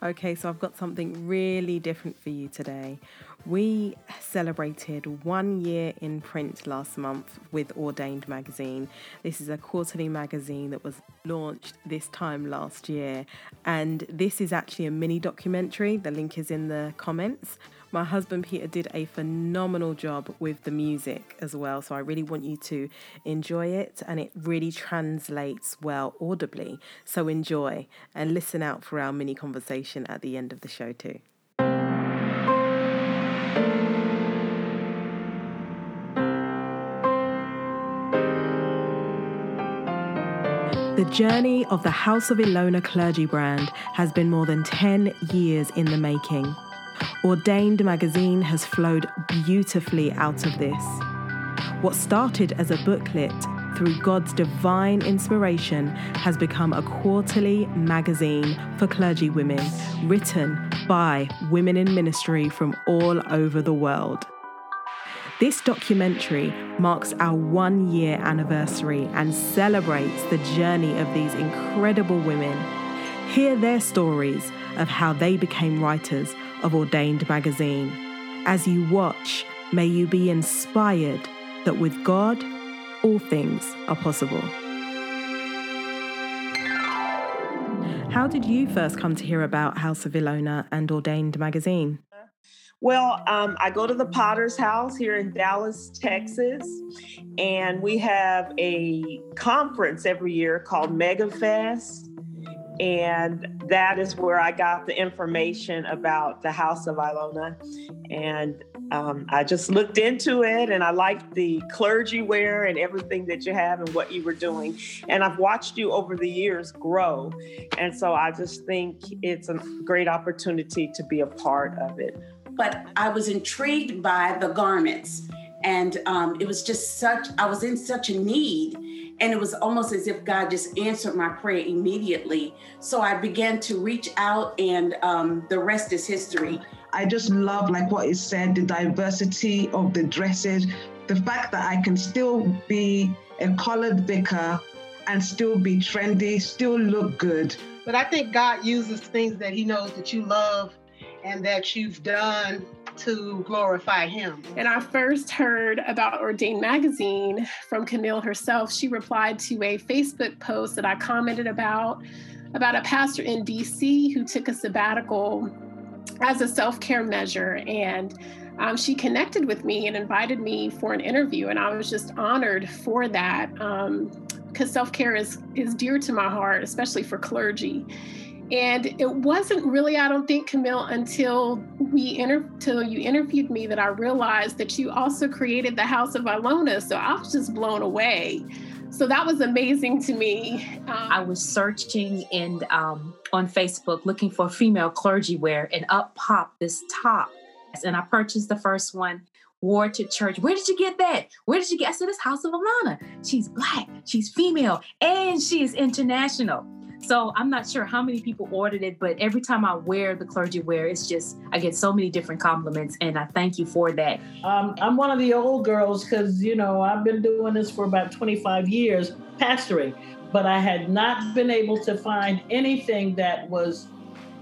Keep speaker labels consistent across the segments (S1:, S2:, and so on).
S1: Okay, so I've got something really different for you today. We celebrated one year in print last month with Ordained Magazine. This is a quarterly magazine that was launched this time last year, and this is actually a mini documentary. The link is in the comments. My husband Peter did a phenomenal job with the music as well, so I really want you to enjoy it, and it really translates well audibly. So enjoy and listen out for our mini conversation at the end of the show, too. The journey of the House of Ilona clergy brand has been more than 10 years in the making. Ordained magazine has flowed beautifully out of this. What started as a booklet through God's divine inspiration has become a quarterly magazine for clergy women written by women in ministry from all over the world. This documentary marks our one year anniversary and celebrates the journey of these incredible women. Hear their stories of how they became writers of Ordained Magazine. As you watch, may you be inspired that with God, all things are possible. How did you first come to hear about House of Ilona and Ordained Magazine?
S2: Well, um, I go to the Potter's House here in Dallas, Texas, and we have a conference every year called MegaFest. And that is where I got the information about the House of Ilona. And um, I just looked into it and I liked the clergy wear and everything that you have and what you were doing. And I've watched you over the years grow. And so I just think it's a great opportunity to be a part of it.
S3: But I was intrigued by the garments. And um, it was just such, I was in such a need and it was almost as if God just answered my prayer immediately. So I began to reach out, and um, the rest is history.
S4: I just love, like what is said, the diversity of the dresses, the fact that I can still be a colored vicar and still be trendy, still look good.
S5: But I think God uses things that He knows that you love and that you've done to glorify Him.
S6: And I first heard about Ordained Magazine from Camille herself. She replied to a Facebook post that I commented about, about a pastor in DC who took a sabbatical as a self care measure. And um, she connected with me and invited me for an interview. And I was just honored for that because um, self care is, is dear to my heart, especially for clergy. And it wasn't really, I don't think, Camille, until we inter- until you interviewed me that I realized that you also created the House of Ilona. So I was just blown away. So that was amazing to me.
S7: Um, I was searching and um, on Facebook looking for female clergy wear, and up popped this top. And I purchased the first one wore to church. Where did you get that? Where did you get? I said, "This House of Ilona. She's black, she's female, and she is international." So I'm not sure how many people ordered it, but every time I wear the clergy wear, it's just I get so many different compliments, and I thank you for that.
S8: Um, I'm one of the old girls because you know I've been doing this for about 25 years, pastoring, but I had not been able to find anything that was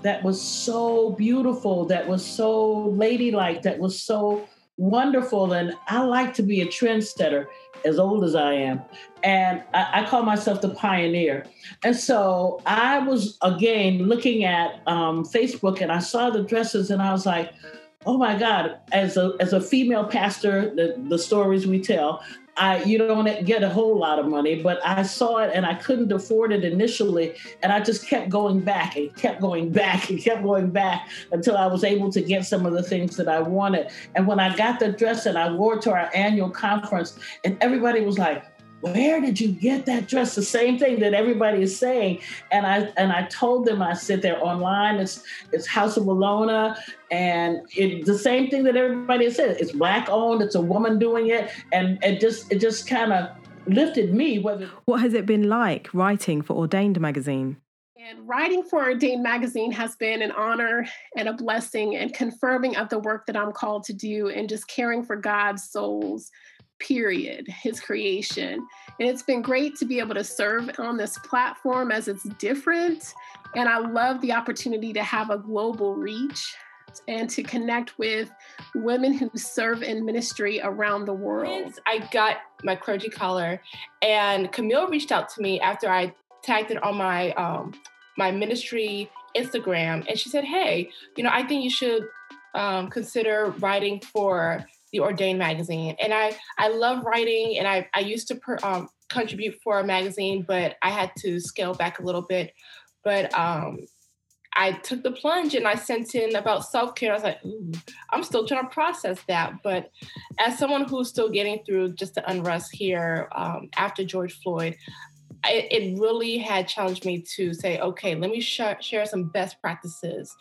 S8: that was so beautiful, that was so ladylike, that was so wonderful. And I like to be a trendsetter as old as I am. And I, I, call myself the pioneer. And so I was, again, looking at um, Facebook and I saw the dresses and I was like, oh my God, as a, as a female pastor, the, the stories we tell, I you don't get a whole lot of money, but I saw it and I couldn't afford it initially, and I just kept going back and kept going back and kept going back until I was able to get some of the things that I wanted. And when I got the dress and I wore to our annual conference, and everybody was like, where did you get that dress? The same thing that everybody is saying. And I and I told them, I said they're online, it's it's House of Ilona, and it the same thing that everybody has said. It's black owned, it's a woman doing it, and it just it just kind of lifted me. Whether
S1: what has it been like writing for Ordained magazine?
S6: And writing for Ordained magazine has been an honor and a blessing and confirming of the work that I'm called to do and just caring for God's souls period, his creation. And it's been great to be able to serve on this platform as it's different. And I love the opportunity to have a global reach and to connect with women who serve in ministry around the world.
S9: I got my clergy collar, and Camille reached out to me after I tagged it on my um, my ministry Instagram, and she said, "Hey, you know, I think you should um, consider writing for the Ordained magazine." And I I love writing, and I I used to per, um, contribute for a magazine, but I had to scale back a little bit. But um, I took the plunge and I sent in about self care. I was like, Ooh, I'm still trying to process that. But as someone who's still getting through just the unrest here um, after George Floyd, it, it, really had challenged me to say, okay, let me sh- share some best practices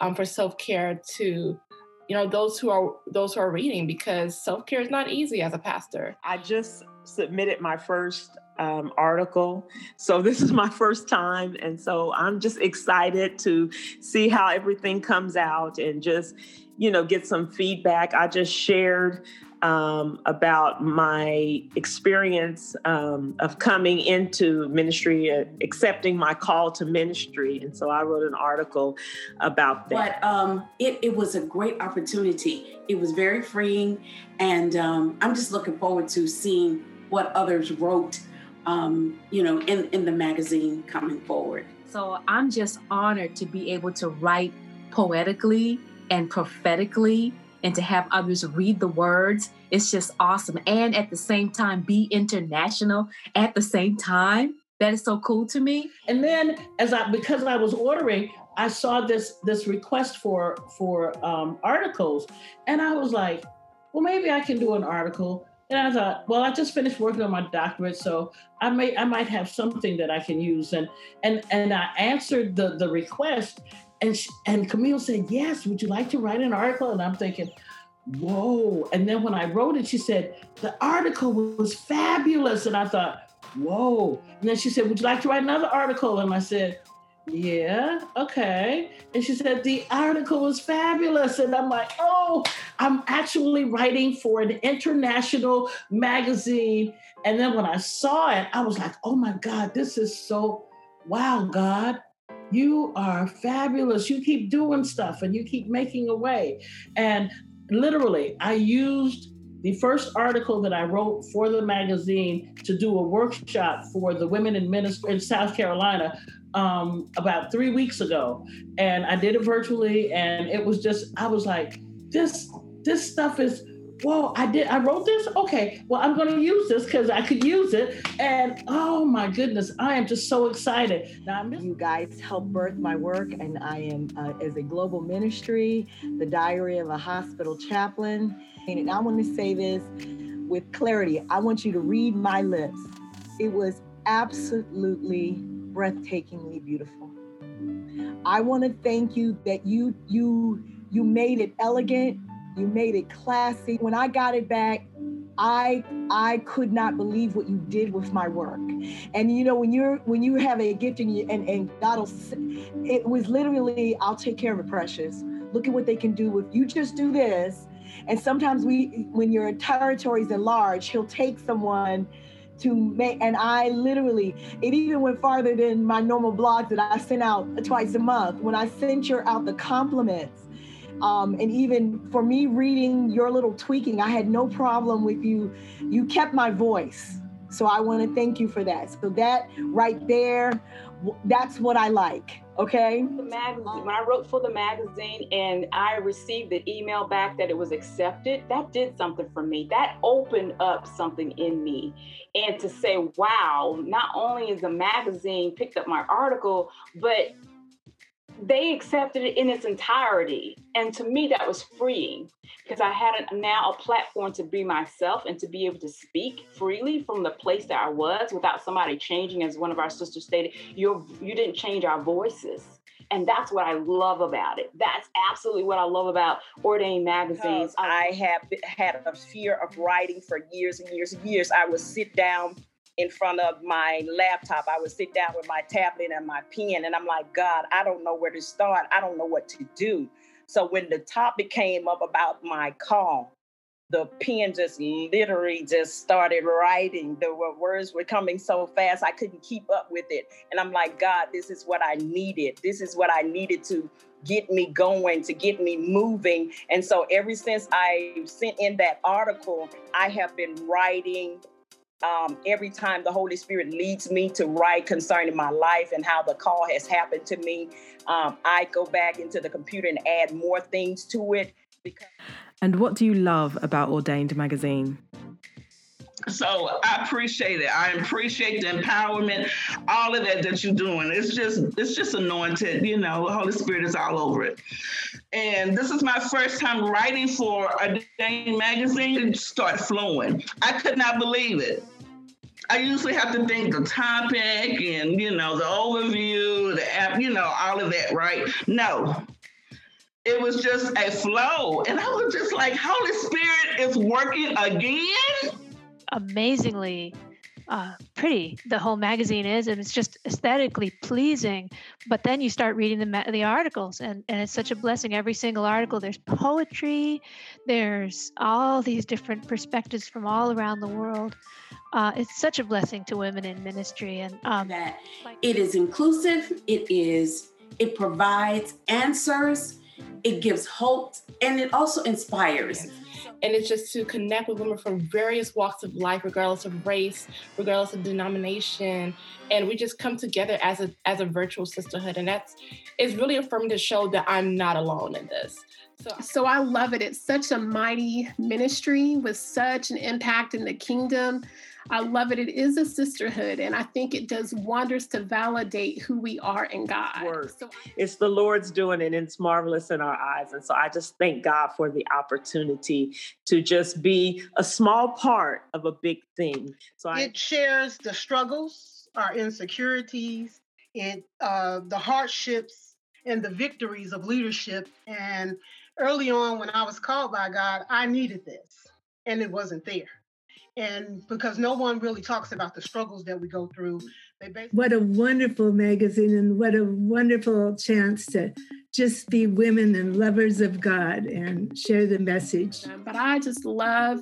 S9: um, for self care to you know those who are those who are reading because self care is not easy as a pastor.
S2: I just submitted my first um, article. So this is my first time. And so I'm just excited to see how everything comes out and just, you know, get some feedback. I just shared um, about my experience um, of coming into ministry, uh, accepting my call to ministry. And so I wrote an article about
S3: that. But um, it, it was a great opportunity. It was very freeing. And um, I'm just looking forward to seeing what others wrote um, you know, in, in the magazine coming forward.
S7: So I'm just honored to be able to write poetically and prophetically and to have others read the words. It's just awesome. And at the same time, be international at the same time. That is so cool to me.
S8: And then as I because I was ordering, I saw this this request for for um, articles, and I was like, well, maybe I can do an article. And I thought, well, I just finished working on my doctorate, so I may I might have something that I can use. And and and I answered the the request, and she, and Camille said, yes. Would you like to write an article? And I'm thinking, whoa. And then when I wrote it, she said the article was fabulous, and I thought, whoa. And then she said, would you like to write another article? And I said, yeah, okay. And she said, the article was fabulous. And I'm like, oh, I'm actually writing for an international magazine. And then when I saw it, I was like, oh my God, this is so, wow, God, you are fabulous. You keep doing stuff and you keep making a way. And literally, I used the first article that I wrote for the magazine to do a workshop for the women in ministry in South Carolina um, about three weeks ago, and I did it virtually, and it was just I was like, this this stuff is. Whoa, I did. I wrote this. Okay, well, I'm going to use this because I could use it. And oh my goodness, I am just so excited.
S10: Now, I'm you guys help birth my work, and I am uh, as a global ministry, the Diary of a Hospital Chaplain. And I want to say this with clarity. I want you to read my lips. It was absolutely breathtakingly beautiful. I want to thank you that you you you made it elegant, you made it classy. When I got it back, I I could not believe what you did with my work. And you know when you're when you have a gift and you, and and God'll it was literally I'll take care of it precious. Look at what they can do with you just do this. And sometimes we when your territories enlarged, he'll take someone to make and i literally it even went farther than my normal blogs that i sent out twice a month when i sent you out the compliments um, and even for me reading your little tweaking i had no problem with you you kept my voice so i want to thank you for that so that right there that's what i like Okay.
S11: The magazine, when I wrote for the magazine and I received the email back that it was accepted, that did something for me. That opened up something in me. And to say, wow, not only is the magazine picked up my article, but they accepted it in its entirety. And to me, that was freeing because I had a, now a platform to be myself and to be able to speak freely from the place that I was without somebody changing, as one of our sisters stated, you you didn't change our voices. And that's what I love about it. That's absolutely what I love about Ordained magazines.
S12: I have had a fear of writing for years and years and years. I would sit down in front of my laptop. I would sit down with my tablet and my pen, and I'm like, God, I don't know where to start. I don't know what to do. So when the topic came up about my call, the pen just literally just started writing. The words were coming so fast, I couldn't keep up with it. And I'm like, God, this is what I needed. This is what I needed to get me going, to get me moving. And so ever since I sent in that article, I have been writing. Um, every time the Holy Spirit leads me to write concerning my life and how the call has happened to me, um, I go back into the computer and add more things to it. Because-
S1: and what do you love about Ordained Magazine?
S13: So I appreciate it. I appreciate the empowerment, all of that that you're doing. It's just, it's just anointed. You know, the Holy Spirit is all over it. And this is my first time writing for Ordained Magazine. It start flowing. I could not believe it. I usually have to think the topic and you know the overview, the app, you know, all of that, right? No, it was just a flow. And I was just like, Holy Spirit is working again.
S14: Amazingly uh, pretty the whole magazine is, and it's just aesthetically pleasing. But then you start reading the the articles, and and it's such a blessing. Every single article, there's poetry, there's all these different perspectives from all around the world. Uh, it's such a blessing to women in ministry, and um,
S3: that it is inclusive. It is it provides answers it gives hope, and it also inspires.
S9: And it's just to connect with women from various walks of life, regardless of race, regardless of denomination, and we just come together as a as a virtual sisterhood, and that's it's really affirming to show that I'm not alone in this.
S6: So, so I love it. It's such a mighty ministry with such an impact in the kingdom. I love it. It is a sisterhood, and I think it does wonders to validate who we are in God.
S2: So, it's the Lord's doing, and it's marvelous in our eyes. And so I just thank God for the opportunity to just be a small part of a big thing. So
S5: it shares the struggles, our insecurities, it uh, the hardships and the victories of leadership. And early on, when I was called by God, I needed this, and it wasn't there and because no one really talks about the struggles that we go through
S15: what a wonderful magazine and what a wonderful chance to just be women and lovers of god and share the message
S6: but i just love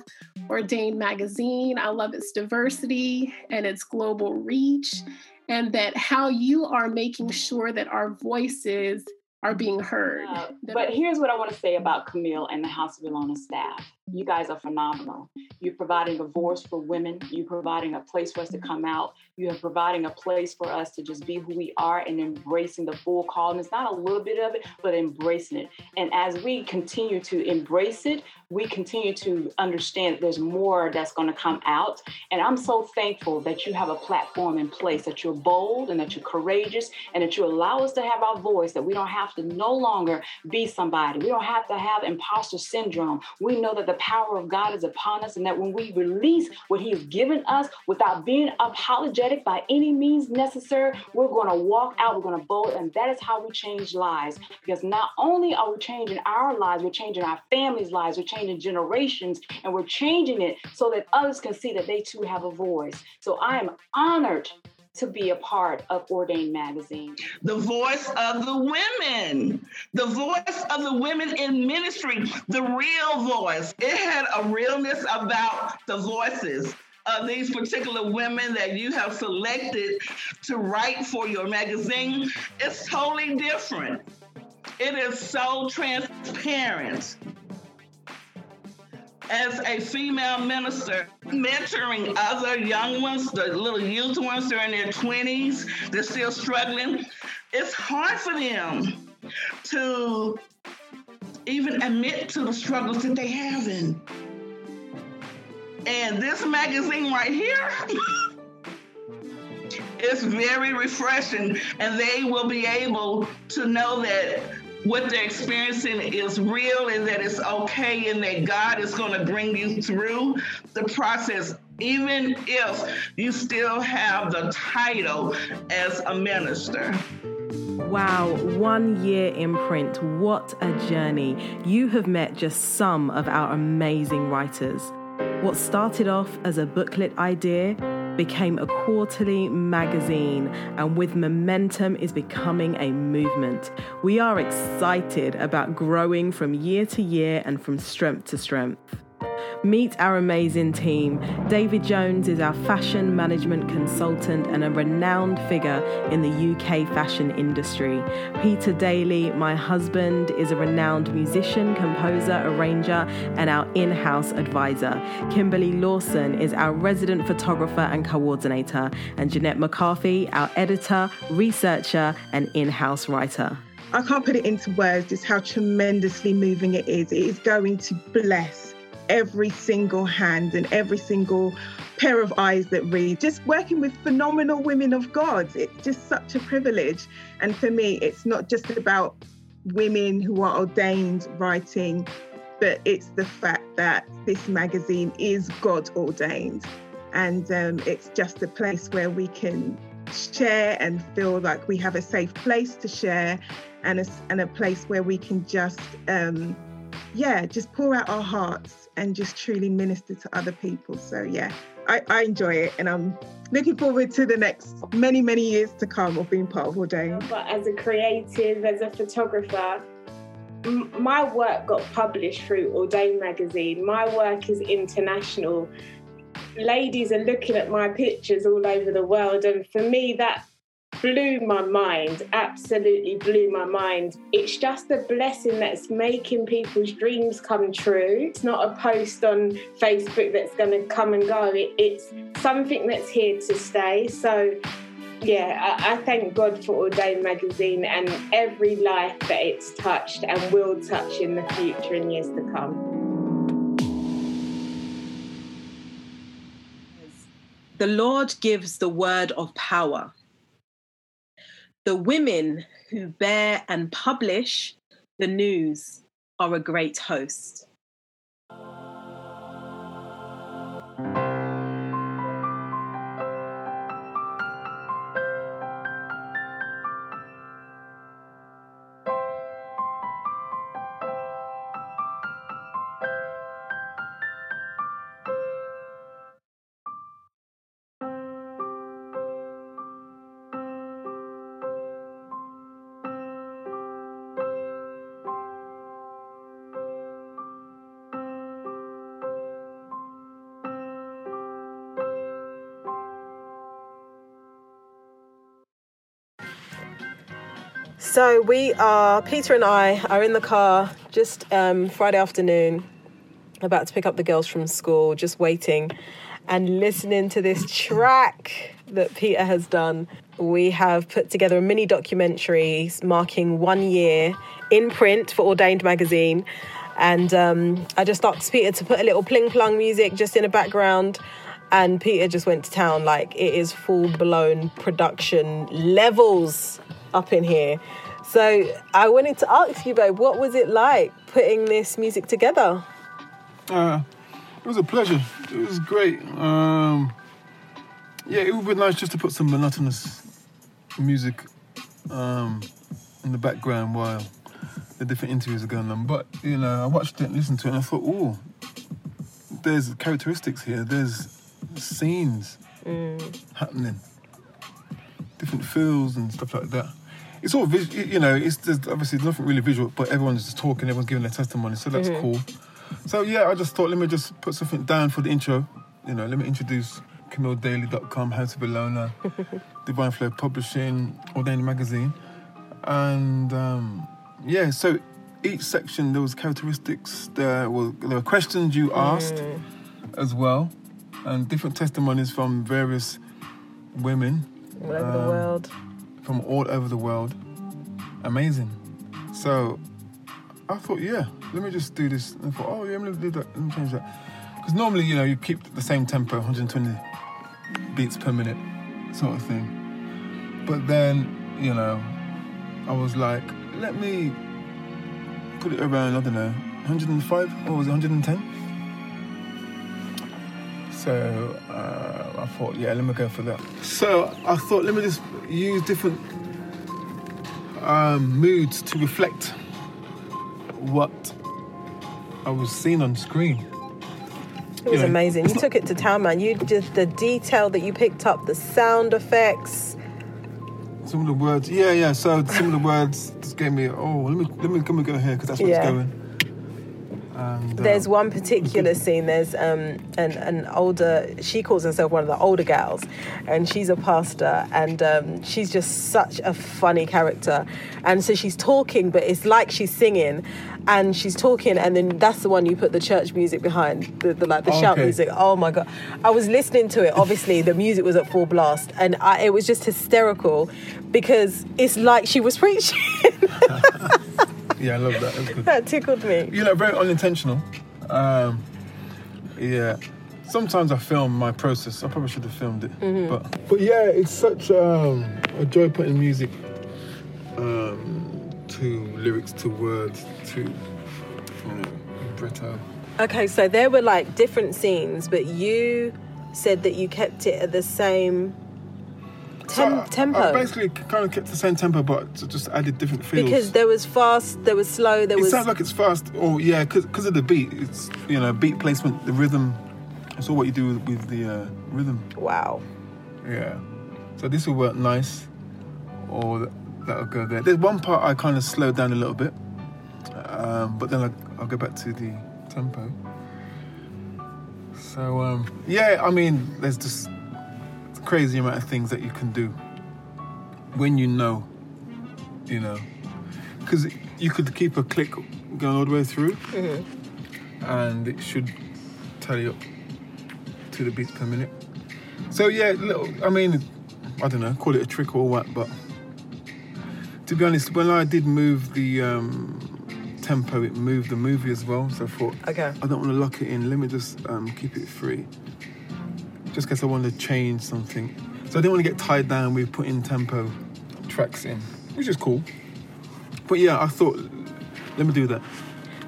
S6: ordained magazine i love its diversity and its global reach and that how you are making sure that our voices are being heard. Uh,
S11: but here's what I want to say about Camille and the House of Ilona staff. You guys are phenomenal. You're providing a voice for women. You're providing a place for us to come out. You are providing a place for us to just be who we are and embracing the full call. And it's not a little bit of it, but embracing it. And as we continue to embrace it, we continue to understand that there's more that's going to come out. And I'm so thankful that you have a platform in place, that you're bold and that you're courageous and that you allow us to have our voice, that we don't have to no longer be somebody. We don't have to have imposter syndrome. We know that the power of God is upon us and that when we release what He has given us without being apologetic by any means necessary, we're going to walk out, we're going to bold, and that is how we change lives. Because not only are we changing our lives, we're changing our families' lives, we're changing generations, and we're changing it so that others can see that they too have a voice. So I am honored to be a part of Ordained Magazine.
S13: The voice of the women, the voice of the women in ministry, the real voice. It had a realness about the voices of these particular women that you have selected to write for your magazine. It's totally different. It is so transparent as a female minister, mentoring other young ones, the little youth ones, they're in their 20s, they're still struggling, it's hard for them to even admit to the struggles that they have in. And this magazine right here is very refreshing, and they will be able to know that what they're experiencing is real and that it's okay and that God is going to bring you through the process, even if you still have the title as a minister.
S1: Wow, one year imprint. What a journey. You have met just some of our amazing writers. What started off as a booklet idea became a quarterly magazine and with momentum is becoming a movement. We are excited about growing from year to year and from strength to strength. Meet our amazing team. David Jones is our fashion management consultant and a renowned figure in the UK fashion industry. Peter Daly, my husband, is a renowned musician, composer, arranger, and our in house advisor. Kimberly Lawson is our resident photographer and coordinator, and Jeanette McCarthy, our editor, researcher, and in house writer.
S16: I can't put it into words just how tremendously moving it is. It is going to bless every single hand and every single pair of eyes that read. Just working with phenomenal women of God, it's just such a privilege. And for me, it's not just about women who are ordained writing, but it's the fact that this magazine is God ordained. And um, it's just a place where we can share and feel like we have a safe place to share and a, and a place where we can just, um, yeah, just pour out our hearts and just truly minister to other people. So, yeah, I, I enjoy it and I'm looking forward to the next many, many years to come of being part of Ordain.
S17: But as a creative, as a photographer, my work got published through Ordain magazine. My work is international. Ladies are looking at my pictures all over the world, and for me, that blew my mind, absolutely blew my mind. It's just a blessing that's making people's dreams come true. It's not a post on Facebook that's going to come and go, it, it's something that's here to stay. So, yeah, I, I thank God for Ordain Magazine and every life that it's touched and will touch in the future and years to come.
S1: The Lord gives the word of power the women who bear and publish the news are a great host. So we are, Peter and I are in the car just um, Friday afternoon, about to pick up the girls from school, just waiting and listening to this track that Peter has done. We have put together a mini documentary marking one year in print for Ordained magazine. And um, I just asked Peter to put a little pling plong music just in the background. And Peter just went to town like it is full blown production levels up in here. So I wanted to ask you, babe, what was it like putting this music together?
S18: Uh, it was a pleasure. It was great. Um, yeah, it would be nice just to put some monotonous music um, in the background while the different interviews are going on. But you know, I watched it and listened to it, and I thought, oh, there's characteristics here. There's scenes mm. happening, different feels and stuff like that. It's all vis- you know it's there's obviously nothing really visual but everyone's just talking everyone's giving their testimony so that's mm-hmm. cool. So yeah i just thought let me just put something down for the intro. You know let me introduce camilledaly.com house of Ilona divine flow publishing ordained magazine. And um, yeah so each section there was characteristics there were there were questions you asked mm. as well and different testimonies from various women
S1: all over um, the world
S18: from all over the world. Amazing. So I thought, yeah, let me just do this. And I thought, oh yeah, let me do that. Let me change that. Because normally, you know, you keep the same tempo, 120 beats per minute, sort of thing. But then, you know, I was like, let me put it around, I don't know, 105 or was it 110? So uh, I thought, yeah, let me go for that. So I thought, let me just use different um, moods to reflect what I was seeing on screen.
S1: It was you know, amazing. You took it to town, man. You just the detail that you picked up, the sound effects.
S18: Some of the words, yeah, yeah. So some of the words just gave me, oh, let me let me let me go here because that's what's yeah. going. And, uh,
S1: There's one particular scene. There's um, an an older. She calls herself one of the older gals, and she's a pastor, and um, she's just such a funny character. And so she's talking, but it's like she's singing, and she's talking, and then that's the one you put the church music behind, the, the like the shout
S18: Okay.
S1: music. Oh my god! I was listening to it. Obviously, the music was at full blast, and I, it was just hysterical because it's like she was preaching.
S18: yeah, I love that. That's good.
S1: that tickled me.
S18: You know, very unintentional. Um, yeah. Sometimes I film my process. I probably should have filmed it.
S1: Mhm.
S18: But but yeah, it's such um, a joy putting music um, to lyrics, to words, to you know, libretto.
S1: Okay, so there were like different scenes, but you said that you kept it at the same tem-
S18: So
S1: tempo.
S18: I basically kind of kept the same tempo, but just added different feels.
S1: because there was fast, there was slow, there
S18: it
S1: was.
S18: sounds like it's fast, or yeah, because of the beat. It's you know beat placement, the rhythm. It's all what you do with, with the uh, rhythm.
S1: Wow.
S18: Yeah. So this will work nice, or that'll go there. There's one part I kind of slowed down a little bit, um, but then I, I'll go back to the tempo. So um, yeah, I mean, there's just crazy amount of things that you can do when you know, you know, because you could keep a click going all the way through,
S1: Mhm.
S18: and it should tally up to the beats per minute. So yeah, little, I mean, I don't know, call it a trick or what, but to be honest, when I did move the um, tempo, it moved the movie as well. So I thought,
S1: okay,
S18: I don't want to lock it in. Let me just um, keep it free, just because I wanted to change something. So I didn't want to get tied down with putting tempo tracks in, which is cool. But yeah, I thought, let me do that.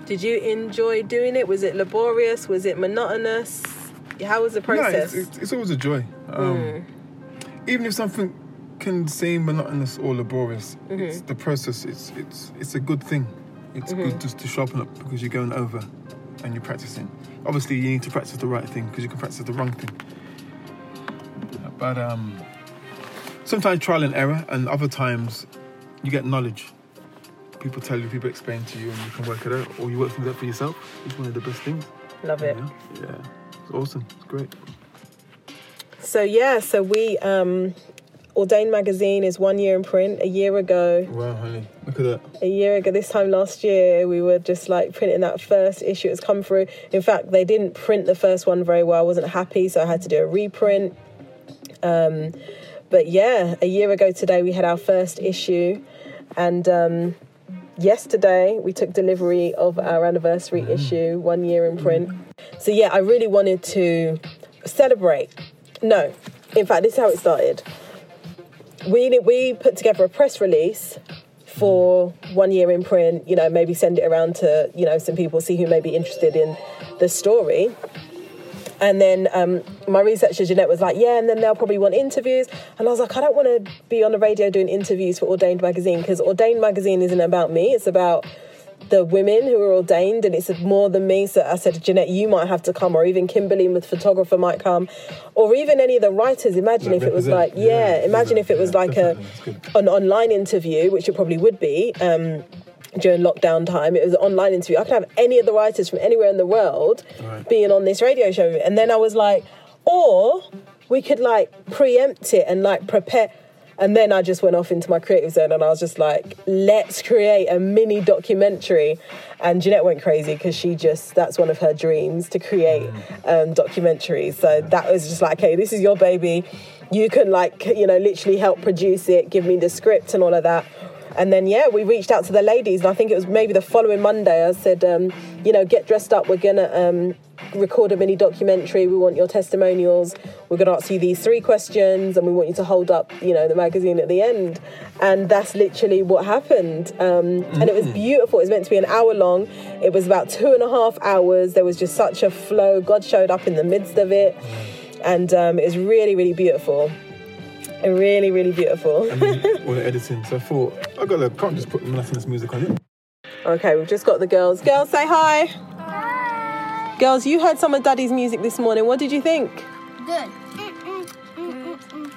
S1: Did you enjoy doing it? Was it laborious? Was it monotonous? How was the
S18: No,
S1: process?
S18: it's, it's, it's always a joy. Um,
S1: Mm.
S18: Even if something can seem monotonous or laborious, it's
S1: Mhm.
S18: the process. It's it's it's a good thing. It's
S1: Mhm.
S18: good just to sharpen up because you're going over and you're practicing. Obviously, you need to practice the right thing because you can practice the wrong thing. But um, sometimes trial and error, and other times you get knowledge. People tell you, people explain to you, and you can work it out, or you work things out for yourself. It's one of the best things.
S1: Love it.
S18: Yeah, yeah. it's awesome. It's great.
S1: So yeah, so we um, Ordained magazine is one year in print. A year ago,
S18: Wow, honey, look at that.
S1: a year ago, this time last year, we were just like printing that first issue. It's come through. In fact, they didn't print the first one very well. I wasn't happy, so I had to do a reprint. Um, but yeah, a year ago today, we had our first issue, and um, yesterday we took delivery of our anniversary issue, one year in print. So yeah, I really wanted to celebrate. No, in fact, this is how it started. We we put together a press release for one year in print. You know, maybe send it around to you know some people, see who may be interested in the story. And then um, my researcher Jeanette was like, "Yeah," and then they'll probably want interviews. And I was like, "I don't want to be on the radio doing interviews for Ordained magazine because Ordained magazine isn't about me. It's about the women who are ordained, and it's more than me." So I said to Jeanette, "You might have to come, or even Kimberly, with photographer, might come, or even any of the writers. Imagine
S18: Like
S1: if it was like, yeah, imagine if it was like a an online interview, which it probably would be." Um, during lockdown time, it was an online interview. I could have any of the writers from anywhere in the world being on this radio show. And then I was like, or we could like preempt it and like prepare. And then I just went off into my creative zone and I was just like, let's create a mini documentary. And Jeanette went crazy because she just, that's one of her dreams to create um, documentaries. So that was just like, hey, this is your baby. You can like, you know, literally help produce it, give me the script and all of that. And then, yeah, we reached out to the ladies, and I think it was maybe the following Monday. I said, um, you know, get dressed up. We're gonna um, record a mini documentary. We want your testimonials. We're gonna ask you these three questions, and we want you to hold up, you know, the magazine at the end. And that's literally what happened. Um, And it was beautiful. It was meant to be an hour long. It was about two and a half hours. There was just such a flow. God showed up in the midst of it, and um, it was really, really beautiful. And really, really beautiful.
S18: And then all the editing. So I thought, I got to, can't just put monotonous music on it.
S1: Okay, we've just got the girls. Girls, say hi. Hi. Girls, you heard some of Daddy's music this morning. What did you think?
S19: Good.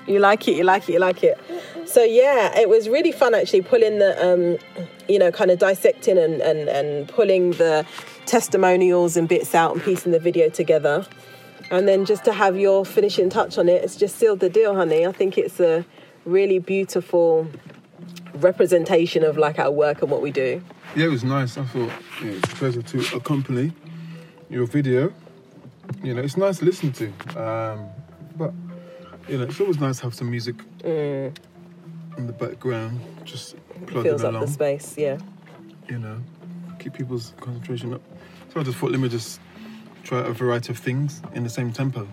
S1: You like it, you like it, you like it. so yeah, it was really fun actually pulling the, um, you know, kind of dissecting and, and, and pulling the testimonials and bits out and piecing the video together. And then just to have your finishing touch on it, it's just sealed the deal, honey. I think it's a really beautiful representation of like our work and what we do.
S18: Yeah, it was nice. I thought yeah, it's a pleasure to accompany your video. You know, it's nice to listen to. Um, but, you know, it's always nice to have some music
S1: Mm.
S18: in the background, just plugging
S1: fills up
S18: along.
S1: the space, yeah.
S18: You know, keep people's concentration up. So I just thought, let me just try a variety of things in the same tempo.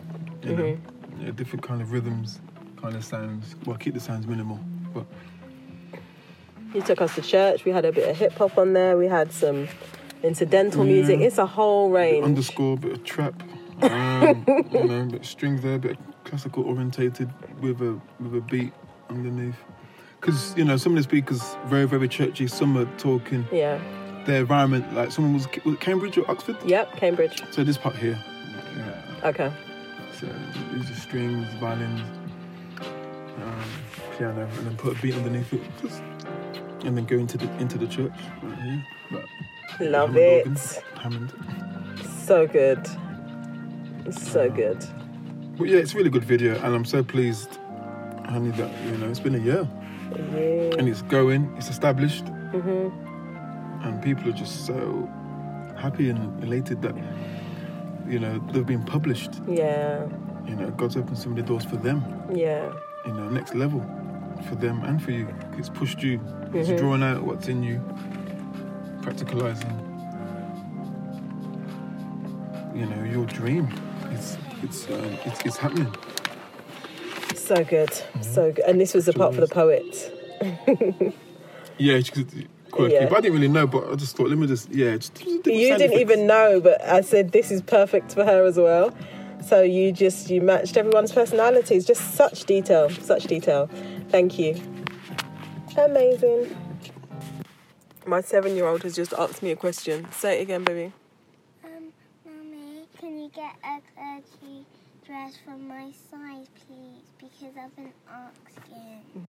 S18: You know,
S1: Mm-hmm.
S18: yeah, different kind of rhythms, kind of sounds. Well, keep the sounds minimal, but
S1: You took us to church. We had a bit of hip hop on there. We had some incidental
S18: Yeah.
S1: music. It's a whole range.
S18: underscore, bit of trap, um, you know, bit of strings there, a bit of classical orientated with a with a beat underneath. Because you know, some of the speakers very very churchy. Some are talking.
S1: Yeah.
S18: Their environment, like someone was, was Cambridge or Oxford.
S1: Yep, Cambridge.
S18: So this part here. Yeah.
S1: Okay.
S18: So these are strings, violins, um, piano, and then put a beat underneath it. Just, and then go into the into the church right here. But
S1: Love it.
S18: organ, Hammond.
S1: So good. So good.
S18: But yeah, it's a really good video, and I'm so pleased, honey, that you know it's been a year,
S1: Yeah.
S18: and it's going, it's established,
S1: hmm
S18: and people are just so happy and elated that you know they've been published.
S1: Yeah.
S18: You know, God's opened so many doors for them.
S1: Yeah.
S18: You know, next level for them and for you. It's pushed you. It's
S1: Mhm.
S18: drawing out what's in you, practicalizing. You know, your dream. It's it's um, it's, it's happening.
S1: So good. So good. And this was the part for the poet.
S18: Yeah, it's quirky.
S1: Yeah.
S18: But I didn't really know, but I just thought, let me just, yeah. Just, just
S1: you didn't
S18: effects.
S1: even know, but I said this is perfect for her as well. So you just you matched everyone's personalities. Just such detail, such detail. Thank you. Amazing. My seven-year-old has just asked me a question. Say it again, baby.
S19: Um, Mommy, can you get a clergy dress for my size, please? Because I've been asking.